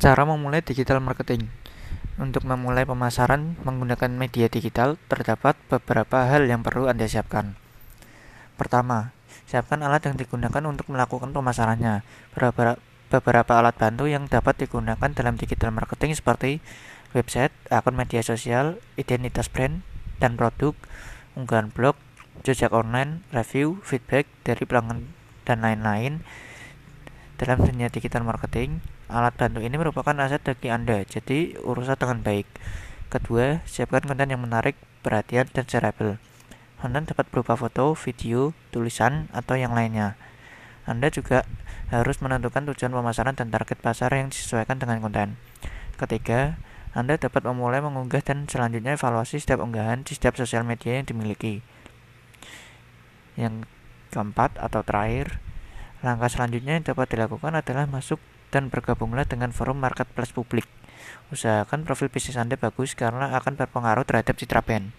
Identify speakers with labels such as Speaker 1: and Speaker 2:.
Speaker 1: Cara memulai digital marketing. Untuk memulai pemasaran menggunakan media digital, terdapat beberapa hal yang perlu Anda siapkan. Pertama, siapkan alat yang digunakan untuk melakukan pemasarannya. Beberapa, alat bantu yang dapat digunakan dalam digital marketing seperti website, akun media sosial, identitas brand dan produk, unggahan blog, jejak online, review, feedback dari pelanggan, dan lain-lain. Dalam dunia digital marketing, Alat bantu ini merupakan aset bagi Anda, jadi uruslah dengan baik. Kedua, siapkan konten yang menarik, perhatian, dan shareable. Konten dapat berupa foto, video, tulisan, atau yang lainnya. Anda juga harus menentukan tujuan pemasaran dan target pasar yang disesuaikan dengan konten. Ketiga, Anda dapat memulai mengunggah dan selanjutnya evaluasi setiap unggahan di setiap sosial media yang dimiliki. Yang keempat atau terakhir, langkah selanjutnya yang dapat dilakukan adalah masuk dan bergabunglah dengan forum marketplace publik. Usahakan profil bisnis Anda bagus karena akan berpengaruh terhadap citra brand.